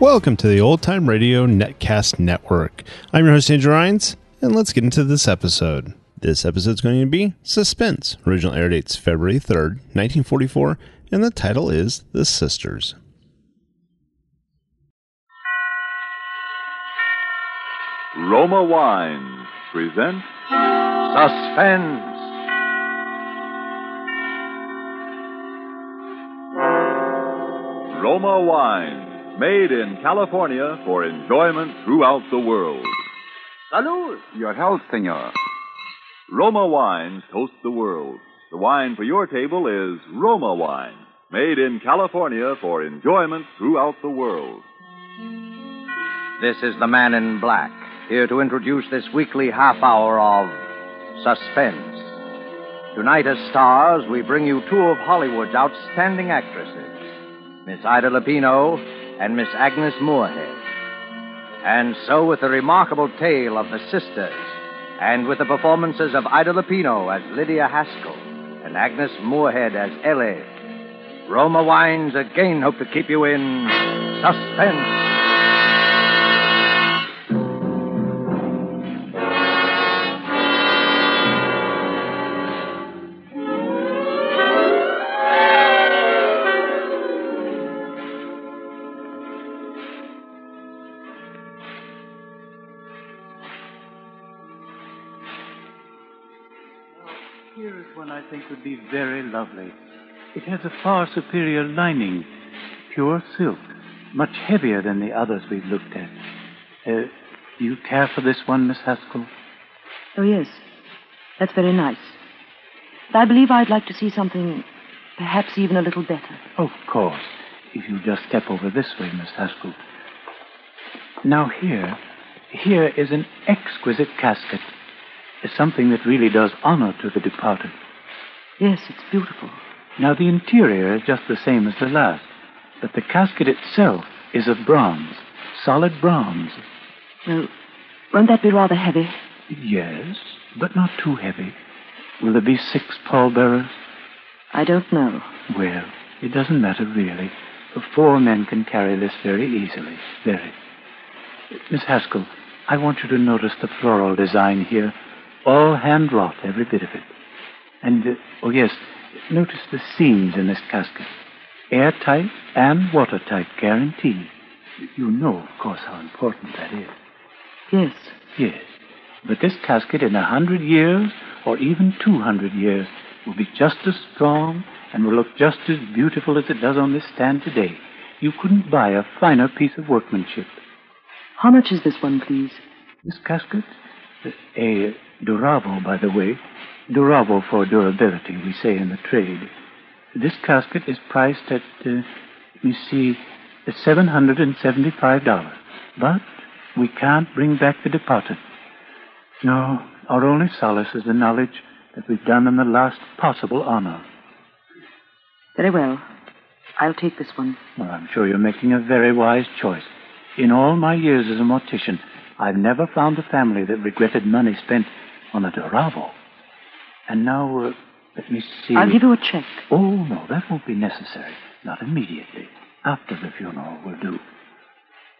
Welcome to the Old Time Radio Netcast Network. I'm your host, Andrew Rhynes, and let's get into this episode. This episode is going to be Suspense. Original air dates February 3rd, 1944, and the title is The Sisters. Roma Wines present Suspense. Roma Wines, made in California for enjoyment throughout the world. Salud. Your health, senor. Roma Wines toast the world. The wine for your table is Roma Wine, made in California for enjoyment throughout the world. This is the man in black, here to introduce this weekly half hour of suspense. Tonight, as stars, we bring you two of Hollywood's outstanding actresses, Miss Ida Lupino and Miss Agnes Moorehead. And so, with the remarkable tale of the sisters, and with the performances of Ida Lupino as Lydia Haskell and Agnes Moorehead as Ellie, Roma Wines again hope to keep you in suspense. Think would be very lovely. It has a far superior lining, pure silk, much heavier than the others we've looked at. Uh, do you care for this one, Miss Haskell? Oh, yes. That's very nice. But I believe I'd like to see something perhaps even a little better. Of course. If you just step over this way, Miss Haskell. Now, here, here is an exquisite casket. Something that really does honor to the departed. Yes, it's beautiful. Now, the interior is just the same as the last, but the casket itself is of bronze, solid bronze. Well, won't that be rather heavy? Yes, but not too heavy. Will there be six pallbearers? I don't know. Well, it doesn't matter really. Four men can carry this very easily. Very. Miss Haskell, I want you to notice the floral design here. All hand wrought, every bit of it. And, uh, oh yes, notice the seams in this casket. Airtight and watertight guarantee. You know, of course, how important that is. Yes. Yes. But this casket in a hundred years, or even two hundred years, will be just as strong and will look just as beautiful as it does on this stand today. You couldn't buy a finer piece of workmanship. How much is this one, please? This casket? A Duravo, by the way. Duravo for durability, we say in the trade. This casket is priced at, uh, let me see, at $775. But we can't bring back the deposit. No, our only solace is the knowledge that we've done them the last possible honor. Very well. I'll take this one. Well, I'm sure you're making a very wise choice. In all my years as a mortician, I've never found a family that regretted money spent on a Duravo. And now, uh, let me see. I'll give you a check. Oh, no, that won't be necessary. Not immediately. After the funeral will do.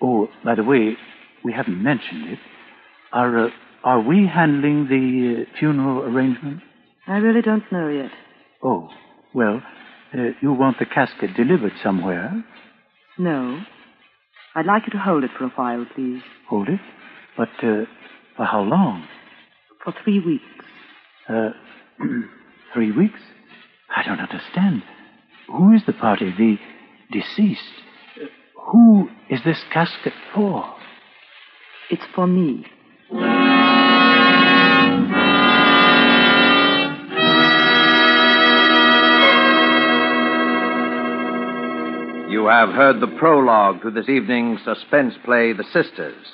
Oh, by the way, we haven't mentioned it. Are, uh, are we handling the uh, funeral arrangement? I really don't know yet. Oh, well, uh, you want the casket delivered somewhere? No. I'd like you to hold it for a while, please. Hold it? But uh, for how long? For three weeks. Uh, three weeks? I don't understand. Who is the party? The deceased? Uh, who is this casket for? It's for me. You have heard the prologue to this evening's suspense play, The Sisters.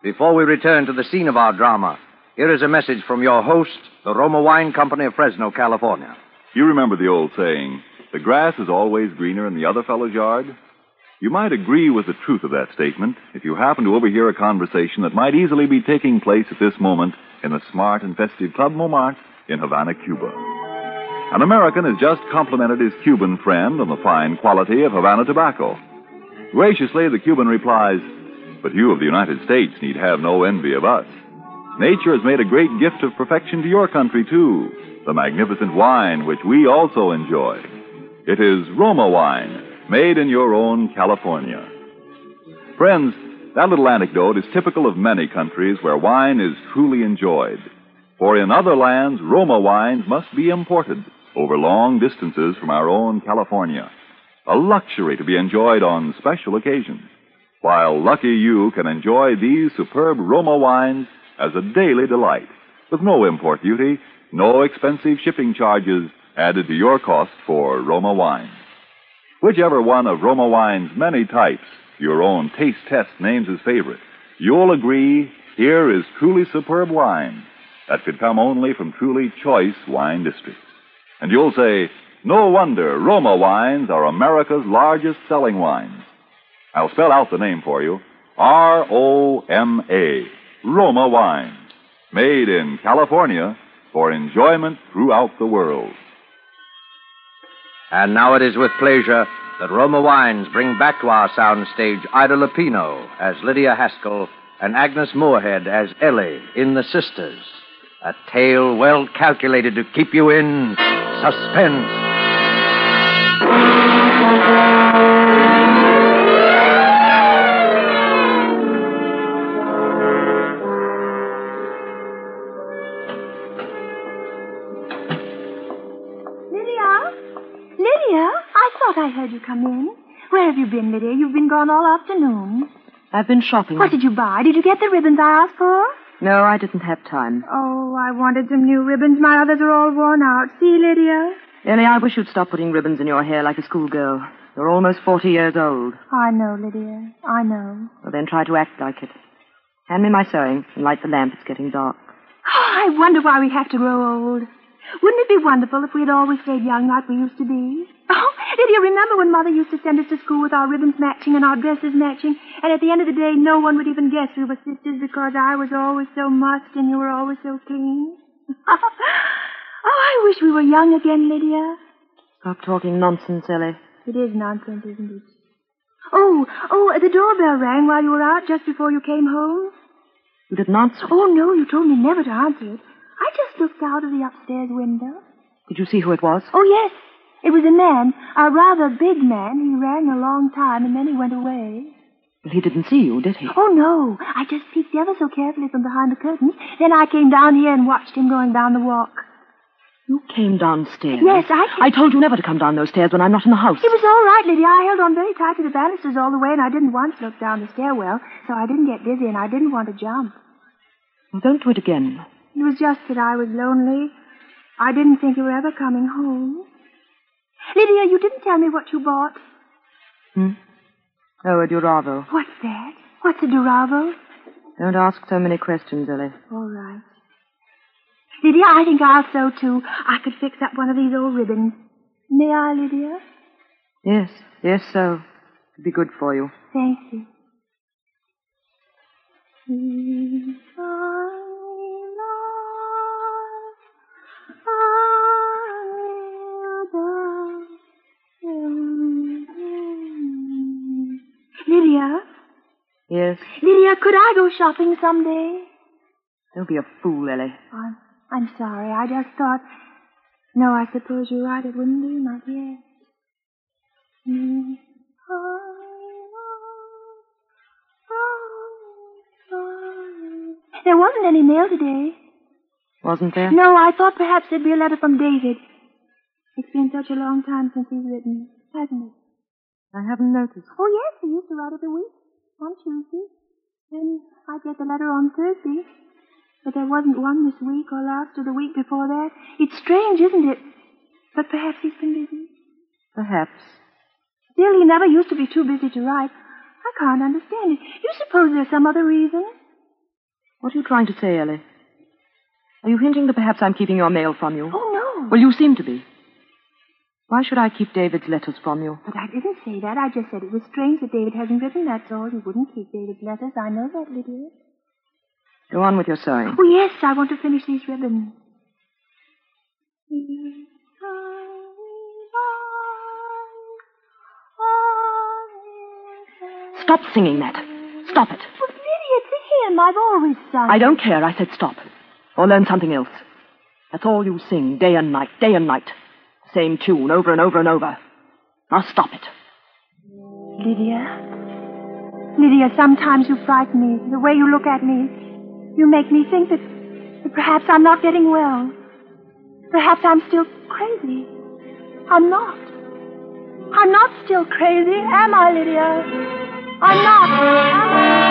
Before we return to the scene of our drama, here is a message from your host, the Roma Wine Company of Fresno, California. You remember the old saying, the grass is always greener in the other fellow's yard? You might agree with the truth of that statement if you happen to overhear a conversation that might easily be taking place at this moment in the smart and festive Club Montmartre in Havana, Cuba. An American has just complimented his Cuban friend on the fine quality of Havana tobacco. Graciously, the Cuban replies, But you of the United States need have no envy of us. Nature has made a great gift of perfection to your country, too. The magnificent wine which we also enjoy. It is Roma wine, made in your own California. Friends, that little anecdote is typical of many countries where wine is truly enjoyed. For in other lands, Roma wines must be imported over long distances from our own California. A luxury to be enjoyed on special occasions. While lucky you can enjoy these superb Roma wines as a daily delight, with no import duty, no expensive shipping charges added to your cost for Roma wine. Whichever one of Roma wine's many types your own taste test names as favorite, you'll agree here is truly superb wine that could come only from truly choice wine districts. And you'll say, no wonder Roma wines are America's largest selling wines. I'll spell out the name for you. R-O-M-A. Roma wines. Made in California for enjoyment throughout the world. And now it is with pleasure that Roma Wines bring back to our soundstage Ida Lupino as Lydia Haskell and Agnes Moorehead as Ellie in The Sisters. A tale well calculated to keep you in suspense. Lydia? I thought I heard you come in. Where have you been, Lydia? You've been gone all afternoon. I've been shopping. What did you buy? Did you get the ribbons I asked for? No, I didn't have time. Oh, I wanted some new ribbons. My others are all worn out. See, Lydia? Ellie, I wish you'd stop putting ribbons in your hair like a schoolgirl. You're almost 40 years old. I know, Lydia. I know. Well, then try to act like it. Hand me my sewing and light the lamp. It's getting dark. Oh, I wonder why we have to grow old. Wouldn't it be wonderful if we had always stayed young like we used to be? Oh, did you remember when Mother used to send us to school with our ribbons matching and our dresses matching, and at the end of the day, no one would even guess we were sisters because I was always so mussed and you were always so clean? oh, I wish we were young again, Lydia. Stop talking nonsense, Ellie. It is nonsense, isn't it? Oh, oh, the doorbell rang while you were out just before you came home. You didn't answer. it. Oh, no, you told me never to answer it. I just looked out of the upstairs window. Did you see who it was? Oh, yes. It was a man, a rather big man. He rang a long time and then he went away. Well, he didn't see you, did he? Oh, no. I just peeked ever so carefully from behind the curtains. Then I came down here and watched him going down the walk. You came downstairs. Yes, I- I told you never to come down those stairs when I'm not in the house. It was all right, Lydia. I held on very tight to the banisters all the way, and I didn't once look down the stairwell, so I didn't get dizzy, and I didn't want to jump. Well, don't do it again. It was just that I was lonely. I didn't think you were ever coming home. Lydia, you didn't tell me what you bought. Hmm? Oh, a Duravo. What's that? What's a Duravo? Don't ask so many questions, Ellie. All right. Lydia, I think I'll sew too. I could fix up one of these old ribbons. May I, Lydia? Yes, yes, so. It'd be good for you. Thank you. Yes. Lydia, could I go shopping someday? Don't be a fool, Ellie. I'm, I'm sorry. I just thought. No, I suppose you're right. It wouldn't do, not yet. Mm. There wasn't any mail today. Wasn't there? No, I thought perhaps there'd be a letter from David. It's been such a long time since he's written, hasn't it? I haven't noticed. Oh, yes, he used to write every week on Tuesday. Then I'd get the letter on Thursday. But there wasn't one this week or last or the week before that. It's strange, isn't it? But perhaps he's been busy. Perhaps. Still, he never used to be too busy to write. I can't understand it. You suppose there's some other reason? What are you trying to say, Ellie? Are you hinting that perhaps I'm keeping your mail from you? Oh, no. Well, you seem to be. Why should I keep David's letters from you? But I didn't say that. I just said it was strange that David hasn't written, that's all. You wouldn't keep David's letters. I know that, Lydia. Go on with your sewing. Oh, yes, I want to finish these ribbons. stop singing that. Stop it. But, Lydia, it's a hymn. I've always sung. I don't care. I said stop. Or learn something else. That's all you sing, day and night, day and night. Same tune, over and over and over. Now stop it. Lydia. Lydia, sometimes you frighten me. The way you look at me. You make me think that, that perhaps I'm not getting well. Perhaps I'm still crazy. I'm not. I'm not still crazy, am I, Lydia? I'm not. Am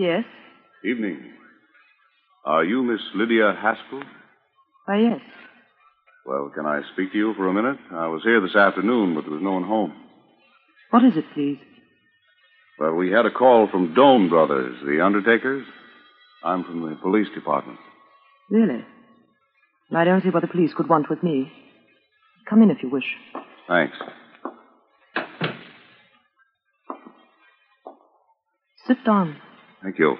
Yes? Evening. Are you Miss Lydia Haskell? Why, yes. Well, can I speak to you for a minute? I was here this afternoon, but there was no one home. What is it, please? Well, we had a call from Doan Brothers, the undertakers. I'm from the police department. Really? I don't see what the police could want with me. Come in if you wish. Thanks. Sit down. Thank you.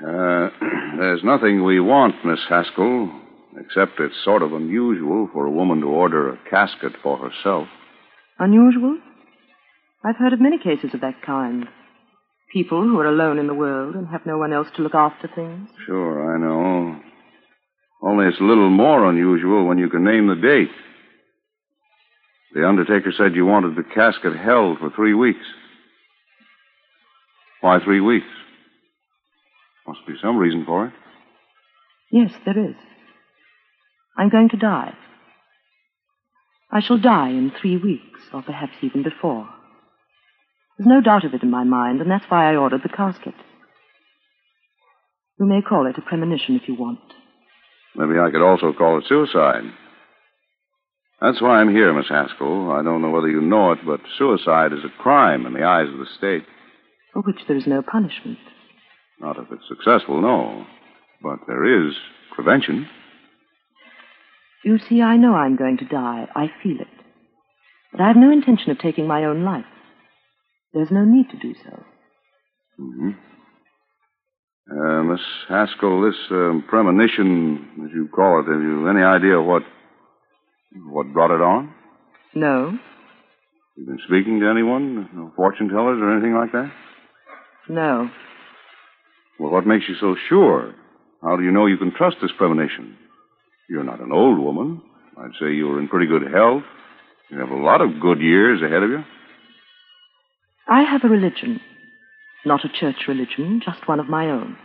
Uh, there's nothing we want, Miss Haskell, except it's sort of unusual for a woman to order a casket for herself. Unusual? I've heard of many cases of that kind. People who are alone in the world and have no one else to look after things. Sure, I know. Only it's a little more unusual when you can name the date. The undertaker said you wanted the casket held for three weeks. Why three weeks? Must be some reason for it. Yes, there is. I'm going to die. I shall die in three weeks, or perhaps even before. There's no doubt of it in my mind, and that's why I ordered the casket. You may call it a premonition if you want. Maybe I could also call it suicide. That's why I'm here, Miss Haskell. I don't know whether you know it, but suicide is a crime in the eyes of the state. For which there is no punishment. Not if it's successful, no. But there is prevention. You see, I know I'm going to die. I feel it. But I have no intention of taking my own life. There's no need to do so. Mm-hmm. Uh, Miss Haskell, this um, premonition, as you call it, have you any idea what what brought it on? No? You been speaking to anyone? No fortune tellers or anything like that? No. Well, what makes you so sure? How do you know you can trust this premonition? You're not an old woman. I'd say you're in pretty good health. You have a lot of good years ahead of you. I have a religion. Not a church religion, just one of my own.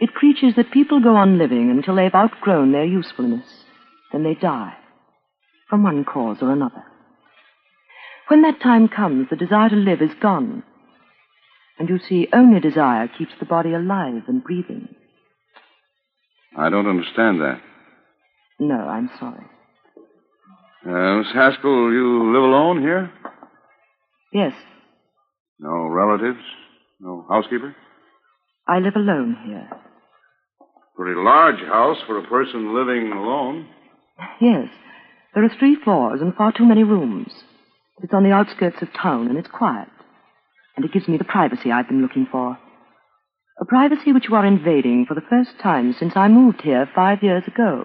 It preaches that people go on living until they've outgrown their usefulness. Then they die. From one cause or another. When that time comes, the desire to live is gone. And you see, only desire keeps the body alive and breathing. I don't understand that. No, I'm sorry. Uh, Miss Haskell, you live alone here? Yes, No relatives? No housekeeper? I live alone here. Pretty large house for a person living alone. Yes, there are three floors and far too many rooms. It's on the outskirts of town and it's quiet. And it gives me the privacy I've been looking for. A privacy which you are invading for the first time since I moved here five years ago.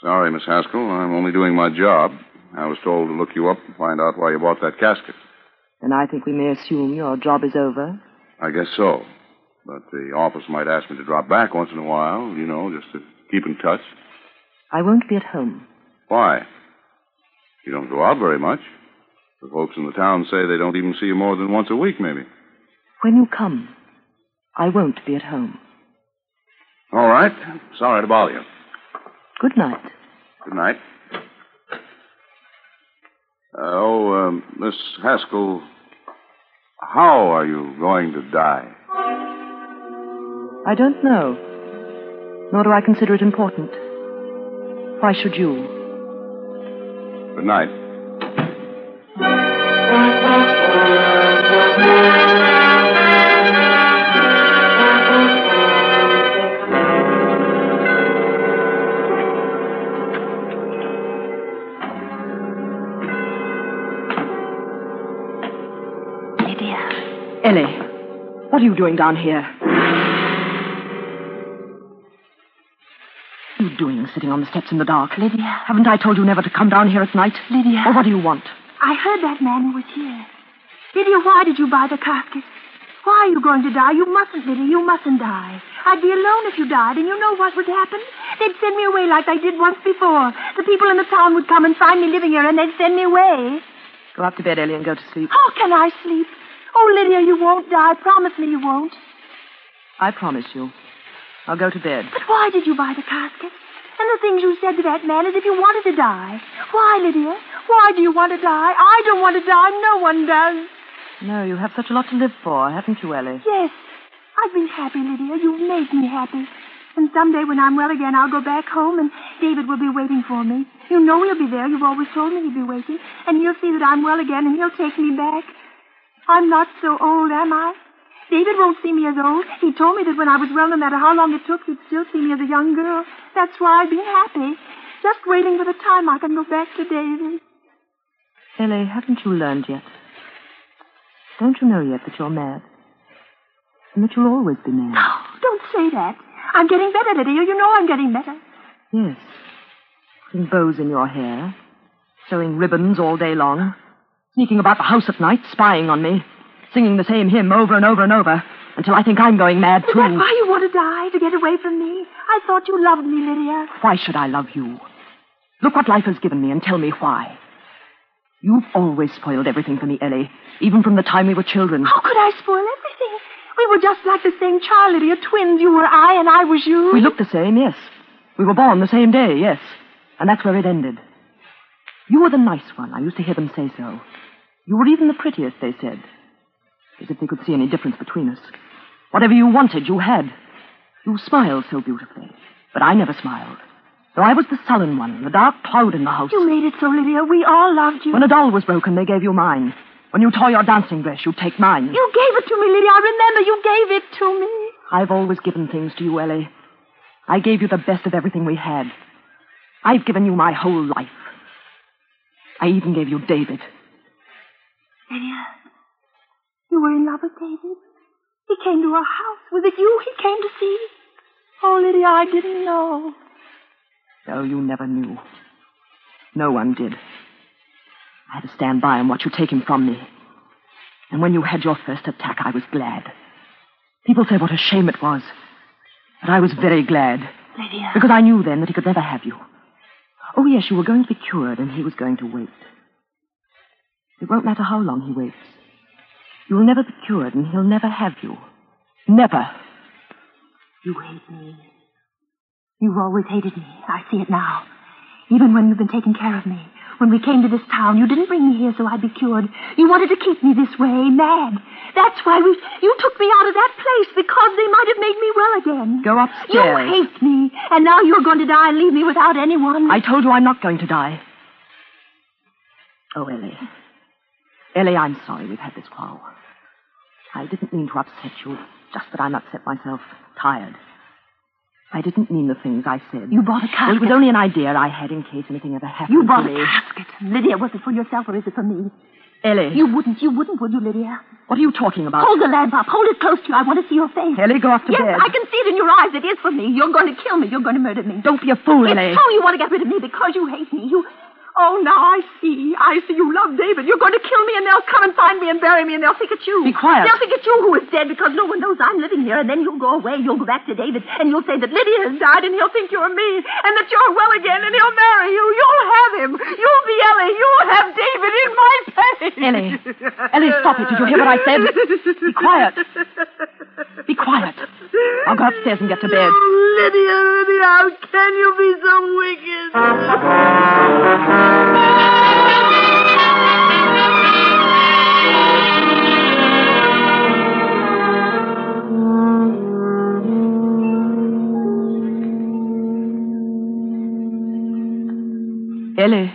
Sorry, Miss Haskell. I'm only doing my job. I was told to look you up and find out why you bought that casket. Then I think we may assume your job is over. I guess so. But the office might ask me to drop back once in a while, you know, just to keep in touch. I won't be at home. Why? You don't go out very much. The folks in the town say they don't even see you more than once a week, maybe. When you come, I won't be at home. All right. Sorry to bother you. Good night. Good night. Uh, oh, um, Miss Haskell, how are you going to die? I don't know. Nor do I consider it important. Why should you? Good night. Ellie, what are you doing down here? What are you doing sitting on the steps in the dark? Lydia. Haven't I told you never to come down here at night? Lydia. Or what do you want? I heard that man was here. Lydia, why did you buy the casket? Why are you going to die? You mustn't, Lydia. You mustn't die. I'd be alone if you died, and you know what would happen? They'd send me away like they did once before. The people in the town would come and find me living here, and they'd send me away. Go up to bed, Ellie, and go to sleep. How can I sleep? Oh, Lydia, you won't die. Promise me you won't. I promise you. I'll go to bed. But why did you buy the casket? And the things you said to that man as if you wanted to die. Why, Lydia? Why do you want to die? I don't want to die. No one does. No, you have such a lot to live for, haven't you, Ellie? Yes. I've been happy, Lydia. You've made me happy. And someday when I'm well again, I'll go back home and David will be waiting for me. You know he'll be there. You've always told me he'd be waiting. And he'll see that I'm well again and he'll take me back. I'm not so old, am I? David won't see me as old. He told me that when I was well, no matter how long it took, he'd still see me as a young girl. That's why I've been happy. Just waiting for the time I can go back to David. Ellie, haven't you learned yet? Don't you know yet that you're mad? And that you'll always be mad? No, don't say that. I'm getting better, Lydia. You know I'm getting better. Yes. Putting bows in your hair, sewing ribbons all day long, sneaking about the house at night, spying on me, singing the same hymn over and over and over until I think I'm going mad, too. Is that why you want to die? To get away from me? I thought you loved me, Lydia. Why should I love you? Look what life has given me and tell me why. You've always spoiled everything for me, Ellie, even from the time we were children. How could I spoil everything? We were just like the same child, Lydia. Twins. You were I and I was you. We looked the same, yes. We were born the same day, yes. And that's where it ended. You were the nice one. I used to hear them say so. You were even the prettiest, they said. As if they could see any difference between us. Whatever you wanted, you had. You smiled so beautifully. But I never smiled. So I was the sullen one, the dark cloud in the house. You made it so, Lydia. We all loved you. When a doll was broken, they gave you mine. When you tore your dancing dress, you'd take mine. You gave it to me, Lydia. I remember you gave it to me. I've always given things to you, Ellie. I gave you the best of everything we had. I've given you my whole life. I even gave you David. Lydia, you were in love with David. He came to our house. Was it you he came to see? Oh, Lydia, I didn't know. No, you never knew. No one did. I had to stand by and watch you take him from me. And when you had your first attack, I was glad. People say what a shame it was. But I was very glad. Lydia. Because I knew then that he could never have you. Oh, yes, you were going to be cured, and he was going to wait. It won't matter how long he waits. You'll never be cured, and he'll never have you. Never. You hate me. You've always hated me. I see it now. Even when you've been taking care of me. When we came to this town, you didn't bring me here so I'd be cured. You wanted to keep me this way, mad. That's why we, you took me out of that place, because they might have made me well again. Go upstairs. You hate me, and now you're going to die and leave me without anyone. I told you I'm not going to die. Oh, Ellie. Ellie, I'm sorry we've had this quarrel. I didn't mean to upset you, just that I'm upset myself, tired. I didn't mean the things I said. You bought a Well, it was only an idea I had in case anything ever happened You bought to a me. casket. Lydia, was it for yourself or is it for me? Ellie, You wouldn't, you wouldn't, would you, Lydia? what are you talking about? Hold the lamp up. Hold it close to you. I want to see your face. Ellie, go off to yes, bed. I can see it in your eyes. It is for me. You're going to kill me. You're going to murder me. Don't be a fool, It's Ellie. so you want to get rid of me because you hate me. You. Oh, now I see. I see you love David. You're going to kill me, and they'll come and find me and bury me, and they'll think it's you. Be quiet. They'll think it's you who is dead because no one knows I'm living here, and then you'll go away. You'll go back to David, and you'll say that Lydia has died, and he'll think you're me, and that you're well again, and he'll marry you. You'll have him. You'll be Ellie. You'll have David in my place. Ellie. Ellie, stop it. Did you hear what I said? Be quiet. Be quiet. I'll go upstairs and get to bed. Oh, Lydia, Lydia, how can you be so wicked? Ellie.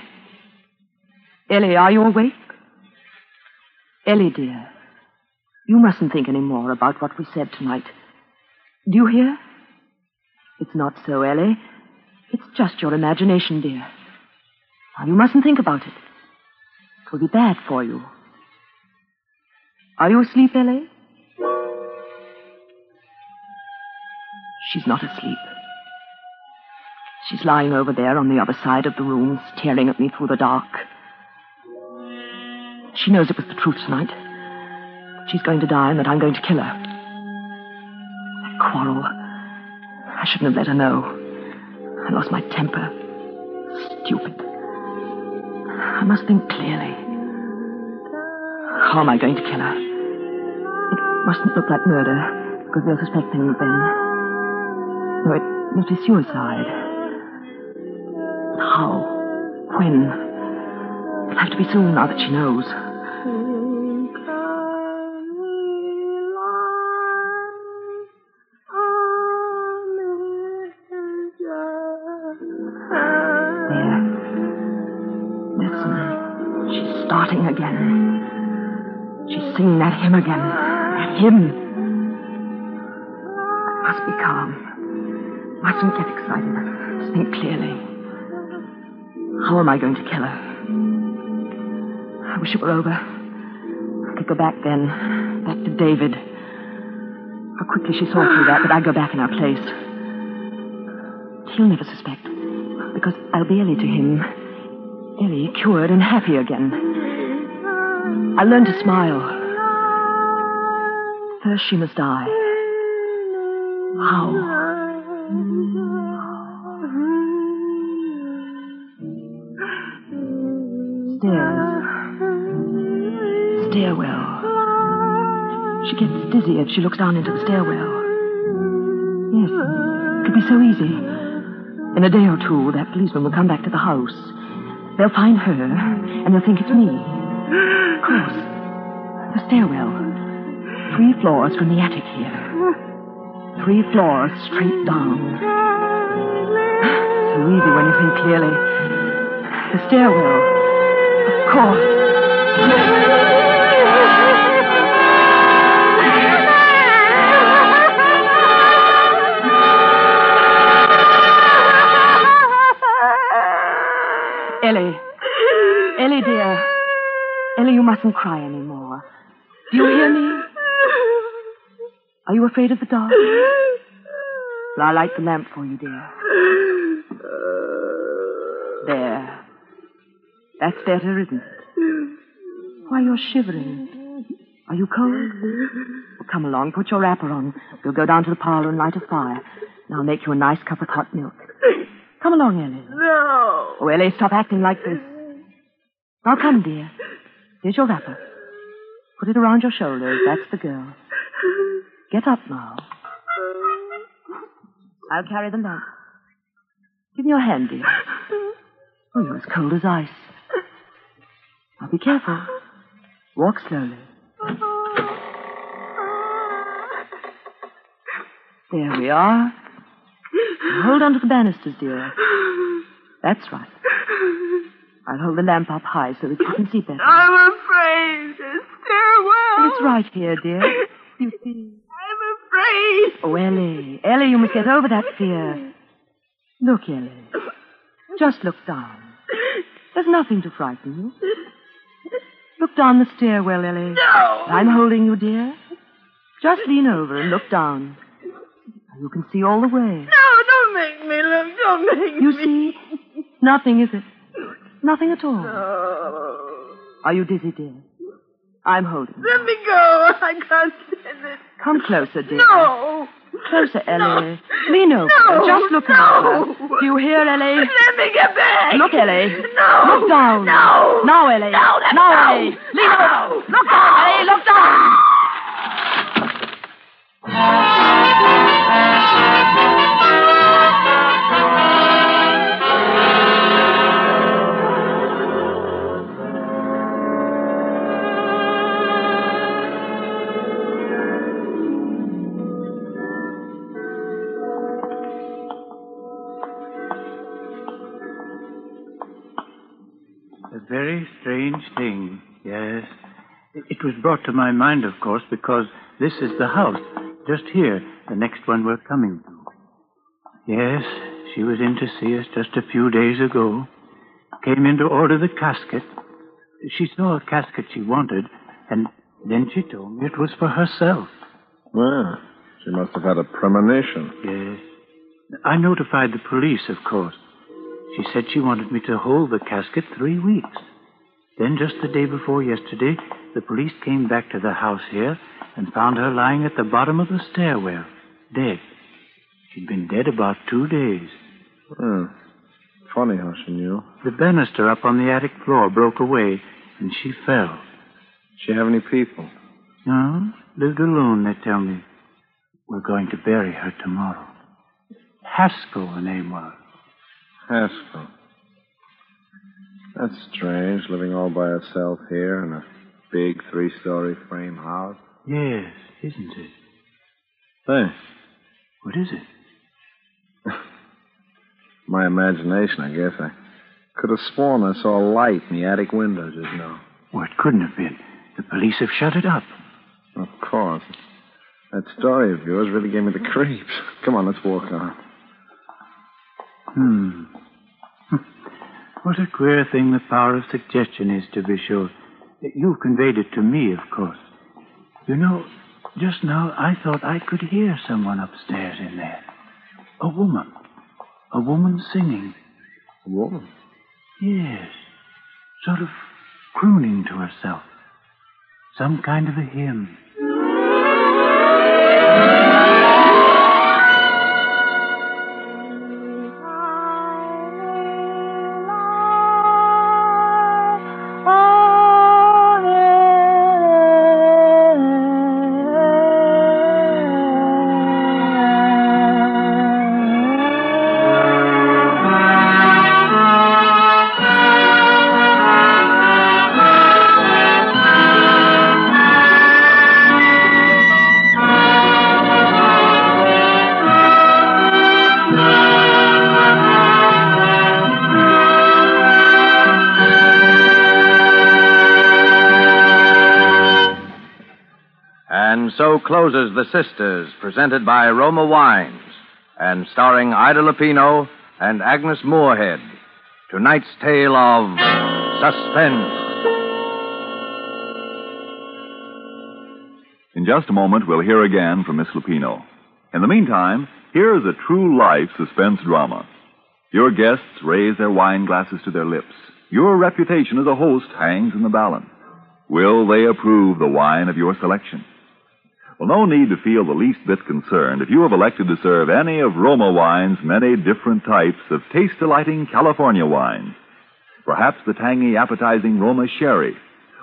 Ellie, are you awake? Ellie, dear. You mustn't think any more about what we said tonight. Do you hear? It's not so, Ellie. It's just your imagination, dear. Now, you mustn't think about it. It will be bad for you. Are you asleep, Ellie? She's not asleep. She's lying over there on the other side of the room, staring at me through the dark. She knows it was the truth tonight. She's going to die and that I'm going to kill her. That quarrel. I shouldn't have let her know. I lost my temper. Stupid. I must think clearly. How am I going to kill her? It mustn't look like murder, because they'll suspect things then. No, it must be suicide. How? When? It'll have to be soon now that she knows. Again. Hymn. I must be calm. Mustn't get excited. Must think clearly. How am I going to kill her? I wish it were over. I could go back then. Back to David. How quickly she saw through that, but I'd go back in our place. He'll never suspect. Because I'll be Ellie to him. Ellie, cured and happy again. I'll learn to smile. First, she must die. How? Stairs. Stairwell. She gets dizzy if she looks down into the stairwell. Yes, it could be so easy. In a day or two, that policeman will come back to the house. They'll find her, and they'll think it's me. Of course. The stairwell. Three floors from the attic here. Three floors straight down. So easy when you think clearly. The stairwell. Of course. Ellie. Ellie, dear. Ellie, you mustn't cry anymore. Do you hear me? Are you afraid of the dark? Well, I'll light the lamp for you, dear. There. That's better, isn't it? Why, you're shivering. Are you cold? Well, come along, put your wrapper on. We'll go down to the parlor and light a fire. And I'll make you a nice cup of hot milk. Come along, Ellie. No. Oh, Ellie, stop acting like this. Now come, dear. Here's your wrapper. Put it around your shoulders. That's the girl. Get up now. I'll carry the lamp. Give me your hand, dear. Oh, you're as cold as ice. Now be careful. Walk slowly. There we are. Now hold on to the banisters, dear. That's right. I'll hold the lamp up high so that you can see better. I'm afraid. Stairwell. It's right here, dear. You see. I'm. Oh, Ellie. Ellie, you must get over that fear. Look, Ellie. Just look down. There's nothing to frighten you. Look down the stairwell, Ellie. No. I'm holding you, dear. Just lean over and look down. You can see all the way. No, don't make me look. Don't make You me. see? Nothing, is it? Nothing at all. No. Are you dizzy, dear? I'm holding you. Let me go. I can't. Come closer, dear. No. Closer, Ellie. Lean over. No. Just look at No. her. Do you hear, Ellie? Let me get back. Look, Ellie. No. Look down. No. Now, Ellie. No, now. Ellie. Lean No. over. Look down, Ellie. Look down. Brought to my mind, of course, because this is the house, just here, the next one we're coming to. Yes, she was in to see us just a few days ago. Came in to order the casket. She saw a casket she wanted, and then she told me it was for herself. Well, She must have had a premonition. Yes. I notified the police, of course. She said she wanted me to hold the casket three weeks. Then, just the day before yesterday, the police came back to the house here and found her lying at the bottom of the stairwell, dead. She'd been dead about two days. Hmm. Funny how she knew. The banister up on the attic floor broke away, and she fell. She have any people? No, lived alone, they tell me. We're going to bury her tomorrow. Haskell, the name was. Haskell. That's strange, living all by herself here in a big three-story frame house. Yes, isn't it? Hey, What is it? my imagination, I guess. I could have sworn I saw a light in the attic window just now. Well, it couldn't have been. The police have shut it up. Of course. That story of yours really gave me the creeps. Come on, let's walk on. Hmm. What a queer thing the power of suggestion is, to be sure. You've conveyed it to me, of course. You know, just now I thought I could hear someone upstairs in there. A woman. A woman singing. A woman? Yes. Sort of crooning to herself. Some kind of a hymn. And so closes The Sisters, presented by Roma Wines, and starring Ida Lupino and Agnes Moorehead. Tonight's tale of suspense. In just a moment, we'll hear again from Miss Lupino. In the meantime, here is a true life suspense drama. Your guests raise their wine glasses to their lips. Your reputation as a host hangs in the balance. Will they approve the wine of your selection? Well, no need to feel the least bit concerned if you have elected to serve any of Roma Wine's many different types of taste delighting California wines. Perhaps the tangy, appetizing Roma Sherry,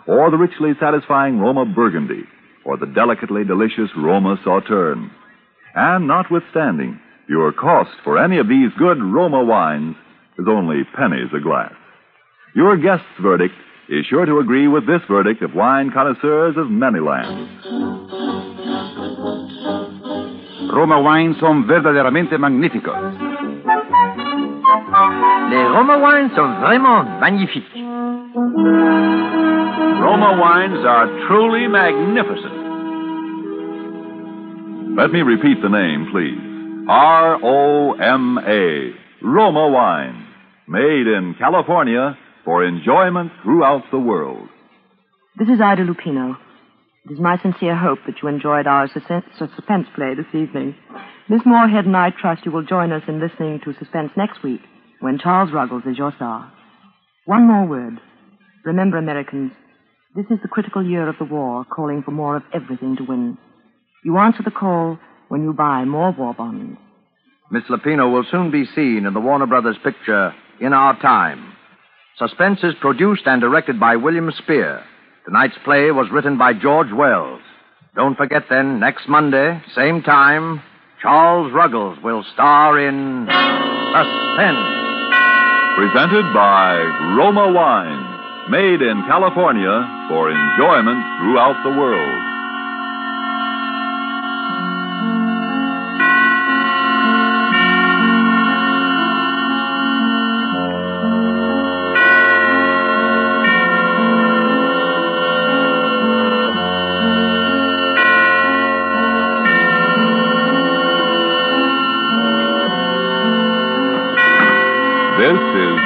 or the richly satisfying Roma Burgundy, or the delicately delicious Roma Sauterne. And notwithstanding, your cost for any of these good Roma wines is only pennies a glass. Your guest's verdict is sure to agree with this verdict of wine connoisseurs of many lands. Roma wines son verdaderamente magníficos. Les Roma Wines sont vraiment magnifiques. Roma wines are truly magnificent. Let me repeat the name, please. R O M A. Roma Wine. Made in California for enjoyment throughout the world. This is Ida Lupino. It is my sincere hope that you enjoyed our suspense play this evening. Miss Moorehead and I trust you will join us in listening to Suspense next week when Charles Ruggles is your star. One more word. Remember, Americans, this is the critical year of the war, calling for more of everything to win. You answer the call when you buy more war bonds. Miss Lupino will soon be seen in the Warner Brothers picture In Our Time. Suspense is produced and directed by William Spier. Tonight's play was written by George Wells. Don't forget then, next Monday, same time, Charles Ruggles will star in Suspense. Presented by Roma Wine. Made in California for enjoyment throughout the world.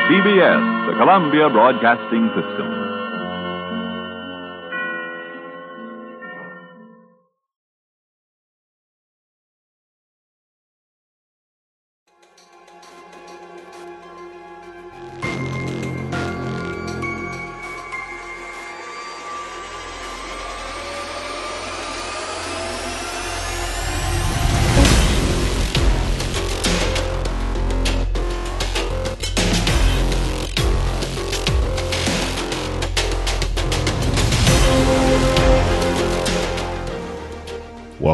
CBS, the Columbia Broadcasting System.